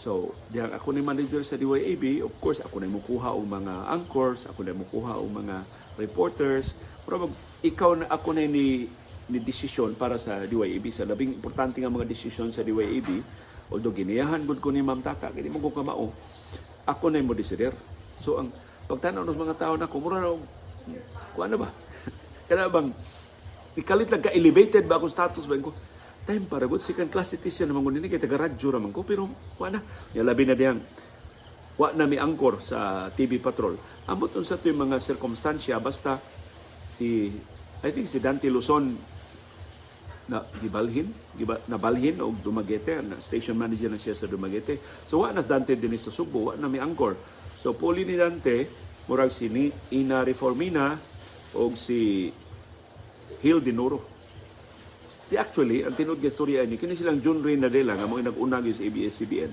So, diyan ako ni manager sa DYAB, of course, ako na mukuha og mga anchors, ako na mukuha og mga reporters, pero mag, ikaw na ako na ni ni desisyon para sa DYAB sa labing importante nga mga desisyon sa DYAB although giniyahan gud ko ni Ma'am Tata kini mo ko kamao ako na mo decider so ang pagtanaw ng mga tao na kumura na kung ano ba? Kaya bang ikalit lang ka elevated ba akong status ba? Ko time para good second class citizen naman ko nini kay taga radyo raman ko pero wala ya labi na diyang wa na mi angkor sa TV Patrol. Ambot unsa to yung mga sirkumstansya basta si I think si Dante Luzon na gibalhin, giba, nabalhin og Dumaguete, na station manager na siya sa Dumaguete. So wa nas Dante din sa Subo, wa na mi angkor. So puli ni Dante murag si ni Ina Reformina og si Hill Dinoro. Di actually, ang tinud nga storya ni kini silang June Ray Nadela nga mo nag-una gyud sa ABS-CBN.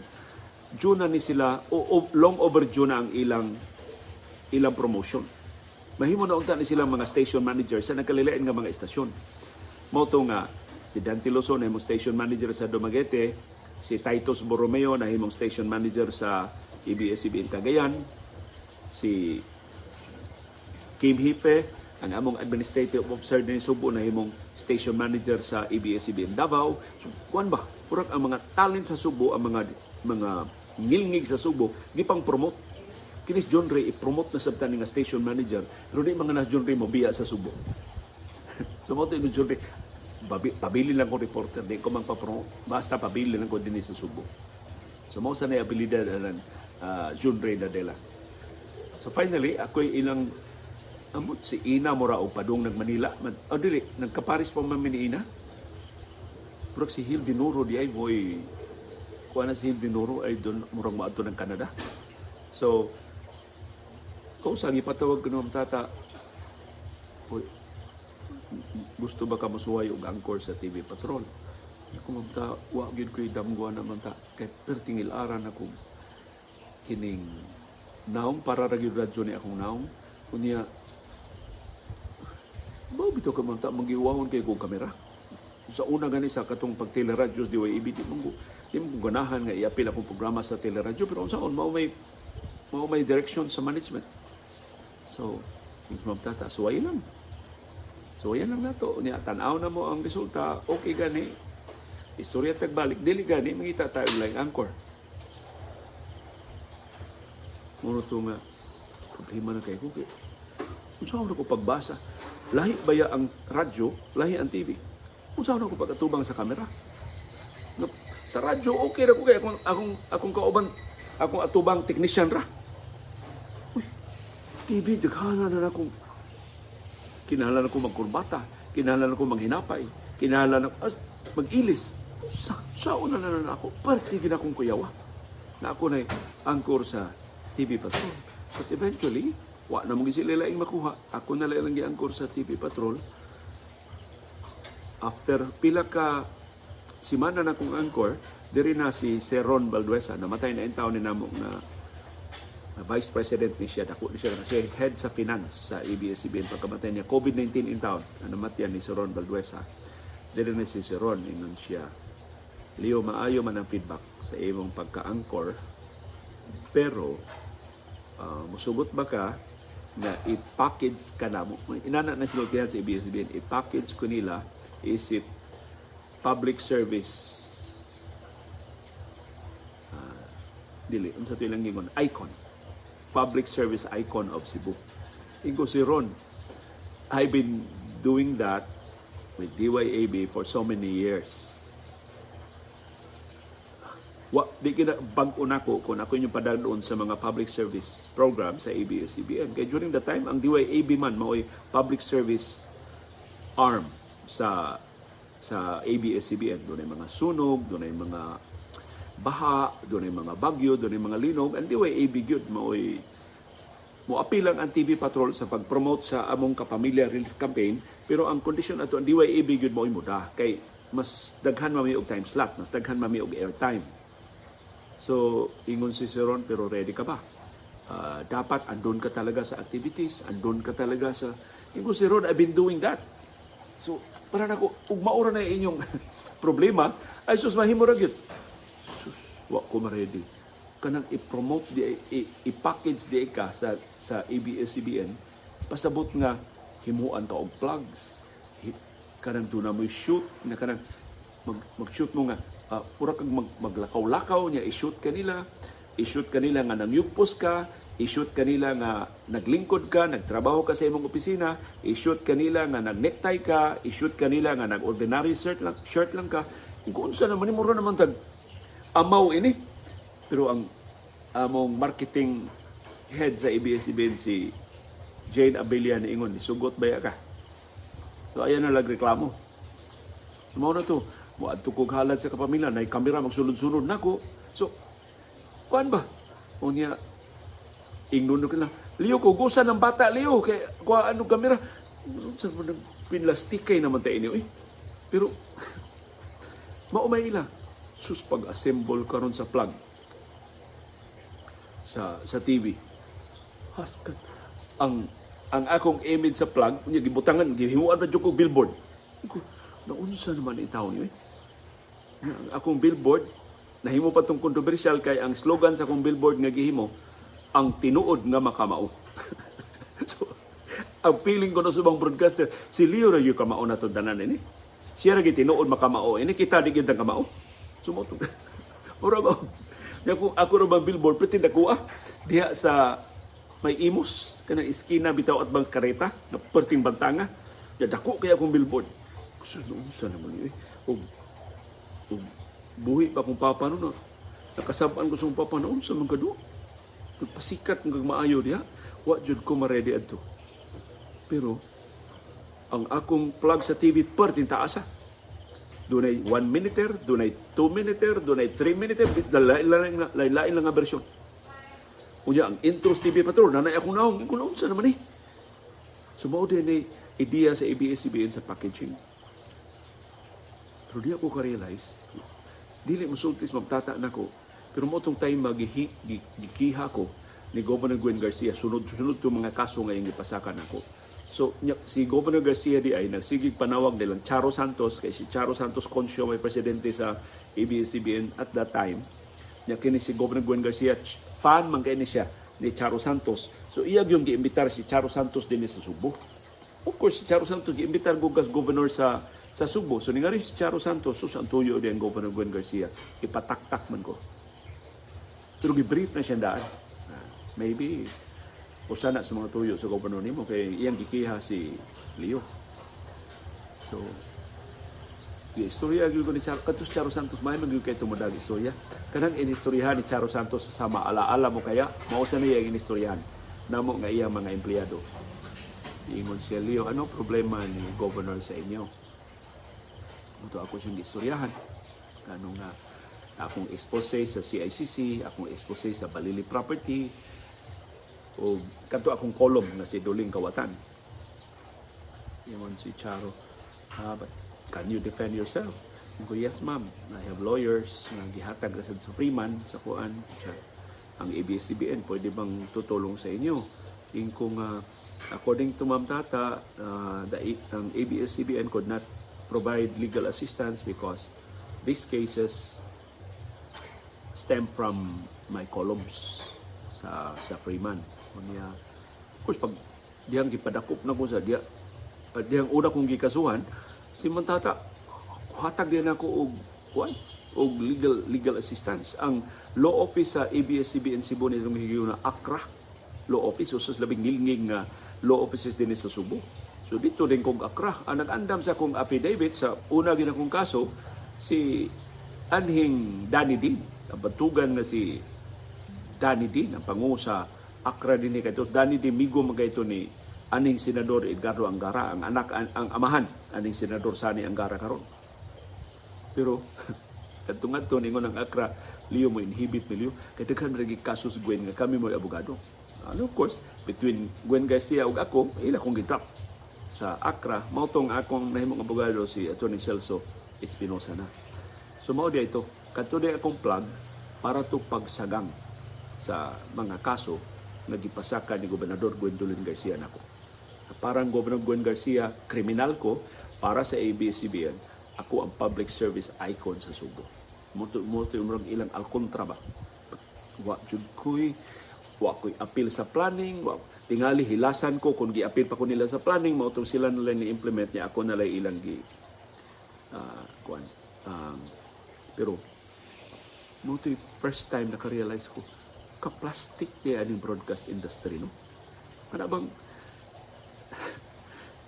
June na ni sila o, o long overdue na ang ilang ilang promotion. Mahimo na unta ni silang mga station manager sa nagkalilain nga mga estasyon. To nga si Dante Luzon na himong station manager sa Dumaguete, si Titus Borromeo na himong station manager sa ABS-CBN Cagayan, si Kim Hipe, ang among administrative officer din Subo na himong station manager sa ABS-CBN Davao. So, kuan ba? Purag ang mga talent sa Subo, ang mga mga ngilngig sa Subo, gipang promote. Kinis John Ray, i-promote na sabta nga station manager, pero di mga na John Ray mobiya sa Subo. so mo ni John Ray, babi, pabili lang ko reporter, di ko mang papromote, basta pabili lang ko din sa Subo. So mo sa abilidad ng uh, John Ray Nadela. So finally, ako'y ilang amot si Ina mura o padung nag Manila. Man, oh, dili, nagkaparis pa man ni Ina. Pero si Hil Dinuro di ay boy kuha na si Hil Dinuro ay doon murang maato ng Canada. So, kung sa ipatawag ko ng tata, boy, gusto ba ka masuway og angkor sa TV Patrol? Ako mamta, wa gyud ko'y damgwa naman ta. Kay pertingil aran ako kining naong para ra gyud radyo ni akong naong. Kunya, Bao bitaw ka manta magiwahon kay kong kamera. Sa una gani sa katong pag teleradyos di way ibiti mo di mo ganahan nga iapil akong programa sa teleradyo pero unsaon mao may mao may direction sa management. So, yung mamtata suway lang. Suway lang nato niya tan-aw na mo ang resulta okay gani. Istorya tagbalik dili gani mangita tayo lang anchor. Muro to nga problema na kay ko kay unsa ko pagbasa lahi baya ang radyo, lahi ang TV. Kung saan ako pagkatubang sa kamera. Sa radyo, okay ra ko kay akong, akong, akong kauban, akong atubang technician ra. Uy, TV, daghana na akong kinahanglan ako magkurbata, kinahanglan ako manghinapay, kinahanglan ako as, mag-ilis. Sa, sa una na na ako, parte gina akong kuyawa na ako na angkor sa TV Patrol. But eventually, Wa na mong sila makuha. Ako na lang giangkor sa TV Patrol. After pila ka simana na kong angkor, diri na si Sir Ron Balduesa. Namatay na yung taon ni namo na, na Vice President ni siya. Dako ni siya na siya head sa finance sa ABS-CBN. Pagkamatay niya, COVID-19 in town. Na namatyan ni Sir Ron Balduesa. Diri na si Sir Ron. Ingon siya. Leo, maayo man ang feedback sa imong pagka-angkor. Pero, uh, musugot ba ka na i-package ka na mo. Inana na sinultihan sa ABS-CBN, i-package ko nila isip public service uh, dili, unsa to ilang gingon, icon. Public service icon of Cebu. Ingo si Ron, I've been doing that with DYAB for so many years wa di kina bag-o nako kung ako yung padagdoon sa mga public service program sa ABS-CBN. Kaya during the time, ang DYAB man mao'y public service arm sa sa ABS-CBN. Doon ay mga sunog, doon ay mga baha, doon ay mga bagyo, doon ay mga linog. DYAB gyud mao'y mo apilang ang TV Patrol sa pag-promote sa among kapamilya relief campaign pero ang kondisyon ato ang DYAB gyud mao'y muda kay mas daghan mami og time slot, mas daghan mami og airtime. So, ingon si Sir Ron, pero ready ka ba? Uh, dapat andun ka talaga sa activities, andun ka talaga sa... Ingon si Ron, I've been doing that. So, para na ko, ug maura na inyong problema, ay sus, mahimo ra. Wa ko ma-ready. Kanang i-promote, di, i-package di ka sa, sa ABS-CBN, pasabot nga himuan ka og plugs, kanang doon na mo shoot na kanang mag, mag-shoot mo nga uh, pura kag mag, maglakaw-lakaw niya i-shoot kanila i-shoot kanila nga nangyugpos ka. I-shoot kanila nga naglingkod ka, nagtrabaho ka sa imong opisina, i-shoot kanila nga nag-necktie ka, i-shoot kanila nga nag-ordinary shirt lang, shirt lang ka. Kung sa naman, mo naman tag amaw ini. Pero ang among marketing head sa ABS-CBN si Jane Abelian ingon, sugot ba ka? So ayan na nagreklamo. So mao na to, mo adto kog halad sa kapamilya, na kamera magsulod-sunod nako. So kuan ba? Unya ingnon ko lang. Leo ko gusa ng bata Leo kay kuha ano kamera. Sa mo pinlastikay naman tayo. Eh. Pero maumay ila. Sus pag-assemble karon sa plug sa sa TV. Haskan ang ang akong image sa plug unya gibutangan gihimuan na jud ko billboard. Naunsa naman itaw niyo eh. Ang akong billboard nahimo pa tong controversial kay ang slogan sa akong billboard nga gihimo ang tinuod nga makamao. so, ang feeling ko na subang broadcaster, si Leo ra yung kamao na to danan ini. Siya ra tinuod makamao. Ini kita di kita kamao. Sumoto. Ora ba? Ako ako ra bang billboard pretend ako ah diha sa may imos kanang iskina bitaw at bang kareta na perting bantanga. Ya dako kaya akong billboard. Gusto sa naman eh. O, o buhi pa kung papa no na. Nakasabaan ko sa papa noon sa mga kado pasikat ng maayo diha wa jud ko ma-ready adto pero ang akong plug sa TV pertin taasa dunay 1 minuter dunay 2 minuter dunay 3 minuter lain-lain lain lang nga bersyon unya ang intros TV patrol nanay akong naong ikunon sa naman eh. Sumao din ni idea sa ABS-CBN sa packaging. Pero di ako ka-realize dili musultis magtata nako pero mo itong time magikiha ko ni Governor Gwen Garcia, sunod-sunod itong mga kaso ngayong ipasakan ako. So, si Governor Garcia di ay nagsigig panawag nilang Charo Santos, kay si Charo Santos Concio may presidente sa ABS-CBN at that time. Nya kini si Governor Gwen Garcia, fan man kay siya ni Charo Santos. So, iyag yung giimbitar si Charo Santos din sa Subo. Of course, si Charo Santos giimbitar gugas governor sa sa Subo. So, ningari si Charo Santos, so sa tuyo din Governor Gwen Garcia, ipataktak man ko pero gi-brief na siya daan. Uh, maybe, usa na sa mga tuyo sa gobernador nimo kay iyang gikiha si Leo. So, yung istorya gyud ko ni Charo, katus Charo Santos may man kay tumudag istorya. Kanang inistoryahan ni Charo Santos sa maalaala mo kaya mao sa niya ang inistoryahan namo nga iyang mga empleyado. Ingon siya, Leo, ano problema ni governor sa inyo? Ito ako siyang istoryahan. Kanong nga, akong expose sa CICC, akong expose sa Balili Property, o kanto akong kolom na si Duling Kawatan. Yun si Charo, uh, but can you defend yourself? Ko, yes ma'am, I have lawyers na gihatag sa Freeman sa kuan. Ang ABS-CBN, pwede bang tutulong sa inyo? Yung kung uh, according to Ma'am Tata, uh, the, ang ABS-CBN could not provide legal assistance because these cases stem from my columns sa sa Freeman. Kunya, of course, pag diyang gipadakop na ko sa diya, pag diyang una kong gikasuhan, si Mantata, hatag din ako og kuan og legal legal assistance. Ang law office sa ABS-CBN Cebu ni Rumihigyo na ACRA law office usos labing nilngig nga law offices din sa Subo. So dito din kong ACRA. Ang nag-andam sa kong affidavit sa una gina kong kaso si Anhing Danny Dean batugan nga si Danny D, ang pangu sa Accra din ni kaito. Danny D, migo mga ito ni aning senador Edgardo Angara, ang anak, ang, ang amahan, aning senador Sani Angara karon. Pero, katungad to ningon ang Accra, Leo mo inhibit ni Leo, kaya daghan rin kasus Gwen nga kami mo abogado. And of course, between Gwen Garcia ug ako, ila kong gidrop sa Accra, mao tong akong nahimong abogado si Attorney Celso Espinosa na. So mao ito, Katuloy akong plug para to pagsagang sa mga kaso na gipasaka ni Gobernador Gwendolyn Garcia nako. Parang Gobernador Gwen Garcia, kriminal ko para sa ABS-CBN, ako ang public service icon sa Subo. Muto muto yung ilang alkontra ba? Wa jud koy wa ko'y appeal sa planning, wa tingali hilasan ko kung gi-appeal pa ko nila sa planning, mao tong sila nila ni-implement niya ako nalay ilang gi ah kuan. Um, pero mo first time naka-realize ko ka-plastic di aning broadcast industry no. Ano bang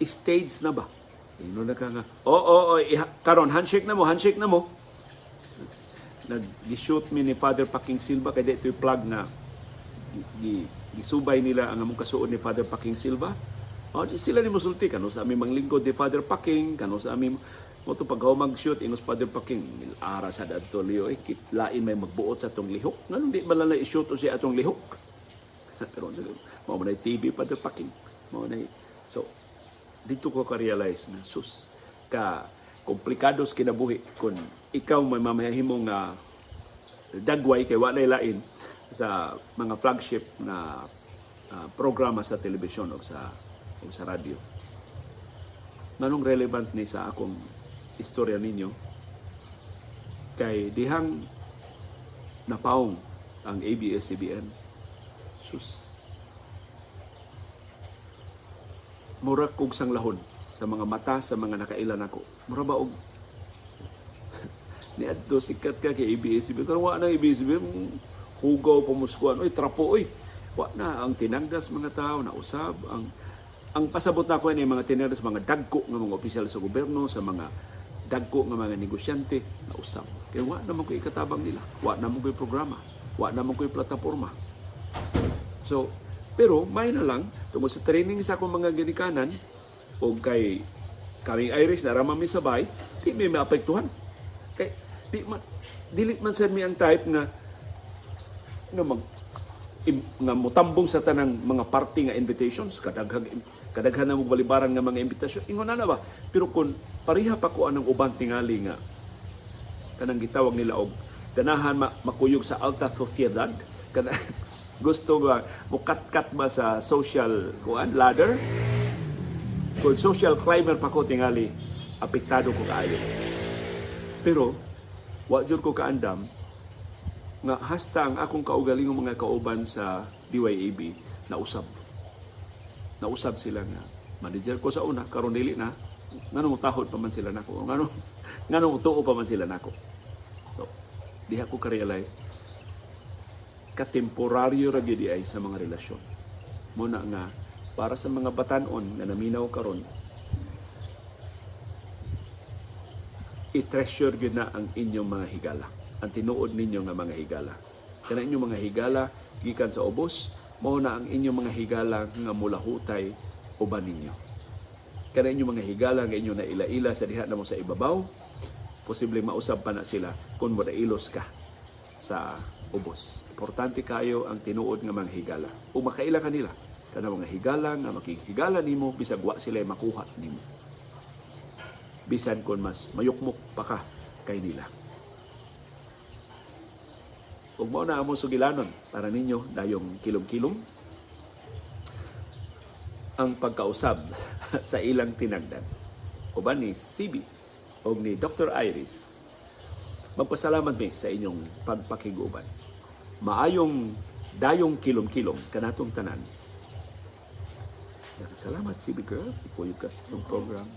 stage na ba? Ino na ka nga, oo, oh, oh, iha- karon handshake na mo, handshake na mo. Nag-shoot mi ni Father Paking Silva, kaya dito yung plug na gi- gi- gisubay nila ang among kasuod ni Father Paking Silva. Oh, sila ni musulti kano sa aming manglingkod ni Father Paking, kano sa aming mo to pag mag-shoot inos Father Paking, ara sa dadto liyo, eh, kit- lain may magbuot sa atong lihok. Ngano di man lang i-shoot siya atong lihok? Pero mo man TV Father Paking. Mo na so dito ko ka-realize na sus ka komplikados kinabuhi kung ikaw may mamahimo nga dagway kay walay lain sa mga flagship na ah, programa sa telebisyon o sa o sa radyo. Manong relevant ni sa akong istorya ninyo kay dihang napaong ang ABS-CBN. Sus, mura kog sang lahon sa mga mata sa mga nakailan ako. Mura ba og ni adto sikat ka kay ABS-CBN karon wa na ABS-CBN hugaw pamuskuan oy trapo oy wa na ang tinagdas mga tao na usab ang ang pasabot na ko ni mga tinagdas mga dagko nga mga opisyal sa gobyerno sa mga dagko nga mga negosyante na usab kay wa na man ko ikatabang nila. Wa na man ko programa. Wa na man ko plataporma. So, pero may na lang, tungkol sa training sa akong mga ginikanan, o kay kaming Irish na ramami sabay, di may maapektuhan. Kay, di man, dilit man sa mi ang type nga nga mag im, nga mutambong sa tanang mga party nga invitations kadaghan kadaghan na mo balibaran nga mga imbitasyon. Ingon na na ba? Pero kung pariha pa ko anang uban tingali nga kanang gitawag nila og ganahan ma- makuyog sa alta sociedad kana gusto ba mukat-kat ba sa social kuan ladder? Kung social climber pa ko tingali apektado ko kaayo. Pero wa jud ko kaandam nga hasta ang akong kaugalingong mga kauban sa DYAB na usab na usab sila nga manager ko sa una karon dili na. Nganong tahod pa man sila nako? Nganong nganong tuo pa man sila nako? So diha ko ka-realize katemporaryo ra gyud ay sa mga relasyon. Mo na nga para sa mga batanon nga naminaw karon i-treasure gyud na ang inyong mga higala ang tinuod ninyo nga mga higala. Kana inyong mga higala gikan sa ubos mao na ang inyong mga higala nga mulahutay uban ninyo? Kana inyong mga higala nga inyo na ila-ila sa diha na mo sa ibabaw posible mausab pa na sila kung ilos ka sa ubos. Importante kayo ang tinuod nga mga higala. Ug makaila kanila kana mga higala nga makikigala nimo bisag wa sila makuha nimo. Bisan kon mas mayukmok pa ka kay nila ug mao na amo sugilanon para ninyo dayong kilom-kilom ang pagkausab sa ilang tinagdan uban ni CB o ni Dr. Iris magpasalamat mi sa inyong pagpakiguban maayong dayong kilom-kilom kanatong tanan Salamat, CB Girl. Ipuyog ka sa program.